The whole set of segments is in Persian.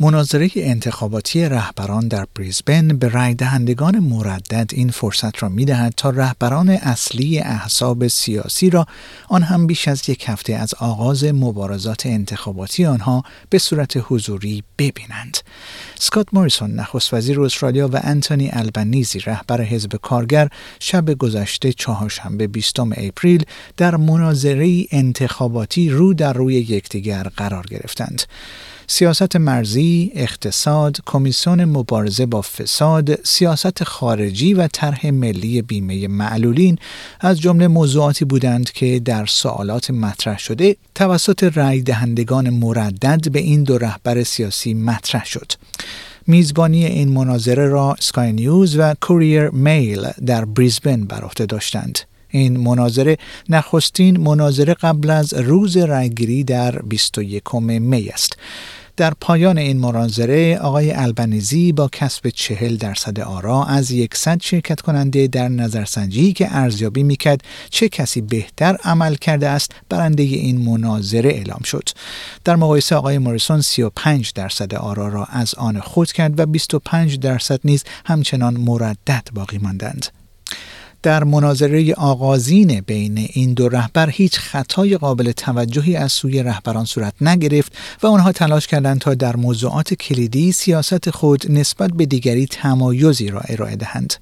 مناظره انتخاباتی رهبران در بریزبن به رای دهندگان مردد این فرصت را می دهد تا رهبران اصلی احزاب سیاسی را آن هم بیش از یک هفته از آغاز مبارزات انتخاباتی آنها به صورت حضوری ببینند. اسکات موریسون نخست وزیر استرالیا و انتونی البنیزی رهبر حزب کارگر شب گذشته چهارشنبه 20 اپریل در مناظره انتخاباتی رو در روی یکدیگر قرار گرفتند. سیاست مرزی، اقتصاد، کمیسیون مبارزه با فساد، سیاست خارجی و طرح ملی بیمه معلولین از جمله موضوعاتی بودند که در سوالات مطرح شده توسط رای دهندگان مردد به این دو رهبر سیاسی مطرح شد. میزبانی این مناظره را سکای نیوز و کوریر میل در بریزبن بر عهده داشتند. این مناظره نخستین مناظره قبل از روز رایگیری در 21 می است. در پایان این مناظره آقای البنیزی با کسب چهل درصد آرا از یکصد شرکت کننده در نظرسنجی که ارزیابی می‌کرد چه کسی بهتر عمل کرده است برنده این مناظره اعلام شد. در مقایسه آقای موریسون 35 درصد آرا را از آن خود کرد و 25 درصد نیز همچنان مردد باقی ماندند. در مناظره آغازین بین این دو رهبر هیچ خطای قابل توجهی از سوی رهبران صورت نگرفت و آنها تلاش کردند تا در موضوعات کلیدی سیاست خود نسبت به دیگری تمایزی را ارائه دهند.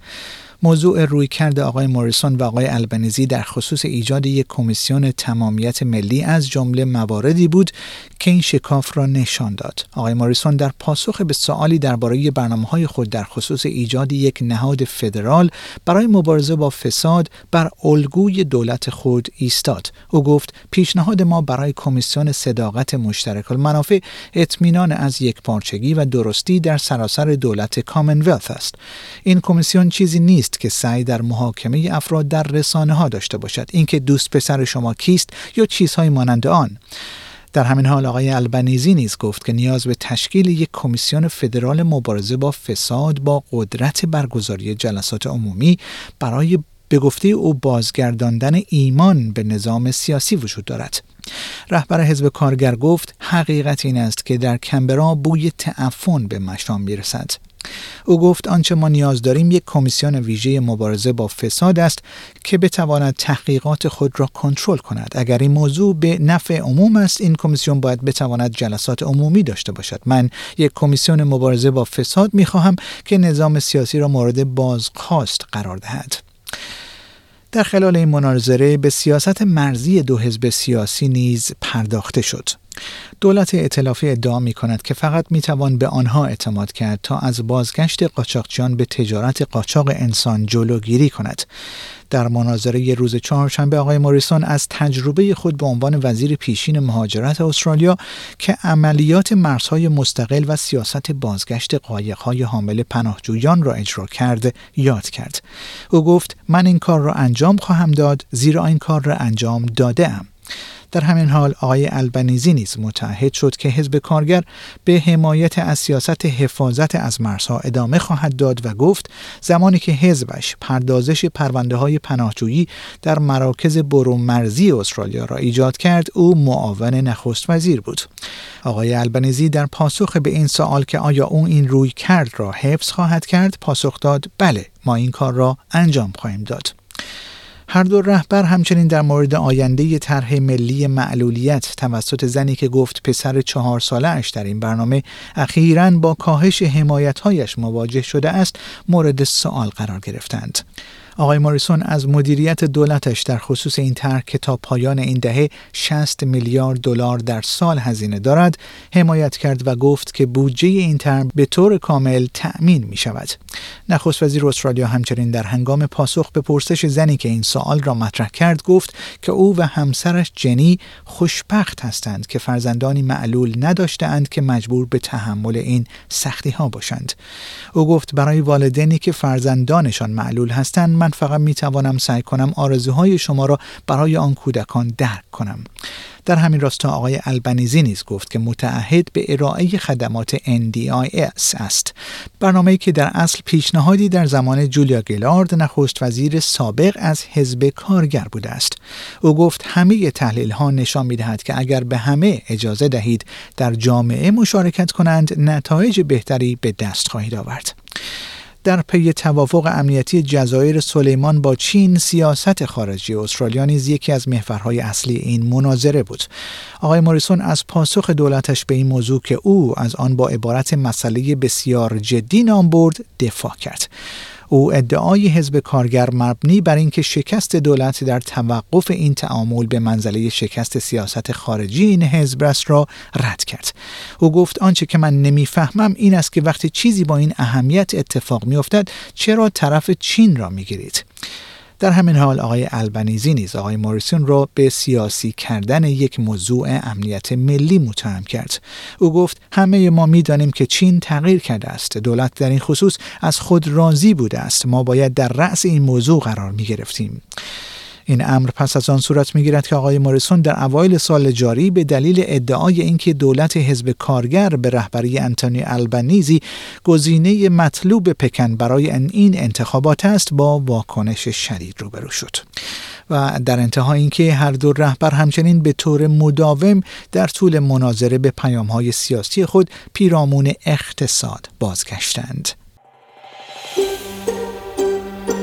موضوع رویکرد آقای موریسون و آقای البنیزی در خصوص ایجاد یک کمیسیون تمامیت ملی از جمله مواردی بود که این شکاف را نشان داد. آقای موریسون در پاسخ به سوالی درباره برنامه های خود در خصوص ایجاد یک نهاد فدرال برای مبارزه با فساد بر الگوی دولت خود ایستاد. او گفت پیشنهاد ما برای کمیسیون صداقت مشترک المنافع اطمینان از یک پارچگی و درستی در سراسر دولت کامنولث است. این کمیسیون چیزی نیست که سعی در محاکمه افراد در رسانه ها داشته باشد اینکه دوست پسر شما کیست یا چیزهای مانند آن در همین حال آقای البنیزی نیز گفت که نیاز به تشکیل یک کمیسیون فدرال مبارزه با فساد با قدرت برگزاری جلسات عمومی برای به گفته او بازگرداندن ایمان به نظام سیاسی وجود دارد. رهبر حزب کارگر گفت حقیقت این است که در کمبرا بوی تعفن به مشام می‌رسد. او گفت آنچه ما نیاز داریم یک کمیسیون ویژه مبارزه با فساد است که بتواند تحقیقات خود را کنترل کند. اگر این موضوع به نفع عموم است این کمیسیون باید بتواند جلسات عمومی داشته باشد. من یک کمیسیون مبارزه با فساد می خواهم که نظام سیاسی را مورد بازخواست قرار دهد. در خلال این مناظره به سیاست مرزی دو حزب سیاسی نیز پرداخته شد. دولت اطلافی ادعا می کند که فقط می توان به آنها اعتماد کرد تا از بازگشت قاچاقچیان به تجارت قاچاق انسان جلوگیری کند. در مناظره روز چهارشنبه آقای موریسون از تجربه خود به عنوان وزیر پیشین مهاجرت استرالیا که عملیات مرزهای مستقل و سیاست بازگشت قایقهای حامل پناهجویان را اجرا کرد یاد کرد. او گفت من این کار را انجام خواهم داد زیرا این کار را انجام داده ام. در همین حال آقای البنیزی نیز متعهد شد که حزب کارگر به حمایت از سیاست حفاظت از مرزها ادامه خواهد داد و گفت زمانی که حزبش پردازش پرونده های پناهجویی در مراکز برون مرزی استرالیا را ایجاد کرد او معاون نخست وزیر بود. آقای البنیزی در پاسخ به این سوال که آیا او این روی کرد را حفظ خواهد کرد پاسخ داد بله ما این کار را انجام خواهیم داد. هر دو رهبر همچنین در مورد آینده طرح ملی معلولیت توسط زنی که گفت پسر چهار ساله اش در این برنامه اخیرا با کاهش حمایتهایش مواجه شده است مورد سوال قرار گرفتند. آقای موریسون از مدیریت دولتش در خصوص این طرح که تا پایان این دهه 60 میلیارد دلار در سال هزینه دارد حمایت کرد و گفت که بودجه این طرح به طور کامل تأمین می شود. نخست وزیر استرالیا همچنین در هنگام پاسخ به پرسش زنی که این سوال را مطرح کرد گفت که او و همسرش جنی خوشبخت هستند که فرزندانی معلول نداشتهاند که مجبور به تحمل این سختی ها باشند. او گفت برای والدینی که فرزندانشان معلول هستند من فقط می توانم سعی کنم آرزوهای شما را برای آن کودکان درک کنم. در همین راستا آقای البنیزی نیز گفت که متعهد به ارائه خدمات NDIS است. برنامه‌ای که در اصل پیشنهادی در زمان جولیا گلارد نخست وزیر سابق از حزب کارگر بوده است. او گفت همه تحلیل ها نشان می دهد که اگر به همه اجازه دهید در جامعه مشارکت کنند نتایج بهتری به دست خواهید آورد. در پی توافق امنیتی جزایر سلیمان با چین سیاست خارجی استرالیا نیز یکی از محورهای اصلی این مناظره بود. آقای موریسون از پاسخ دولتش به این موضوع که او از آن با عبارت مسئله بسیار جدی نام برد دفاع کرد. او ادعای حزب کارگر مبنی بر اینکه شکست دولت در توقف این تعامل به منزله شکست سیاست خارجی این حزب است را رد کرد. او گفت آنچه که من نمی‌فهمم این است که وقتی چیزی با این اهمیت اتفاق میافتد چرا طرف چین را می‌گیرید؟ در همین حال آقای البنیزی نیز آقای موریسون را به سیاسی کردن یک موضوع امنیت ملی متهم کرد. او گفت همه ما می‌دانیم که چین تغییر کرده است. دولت در این خصوص از خود راضی بوده است. ما باید در رأس این موضوع قرار می گرفتیم این امر پس از آن صورت می‌گیرد که آقای موریسون در اوایل سال جاری به دلیل ادعای اینکه دولت حزب کارگر به رهبری انتونی البنیزی گزینه مطلوب پکن برای این انتخابات است با واکنش شدید روبرو شد. و در انتها اینکه هر دو رهبر همچنین به طور مداوم در طول مناظره به پیامهای سیاسی خود پیرامون اقتصاد بازگشتند.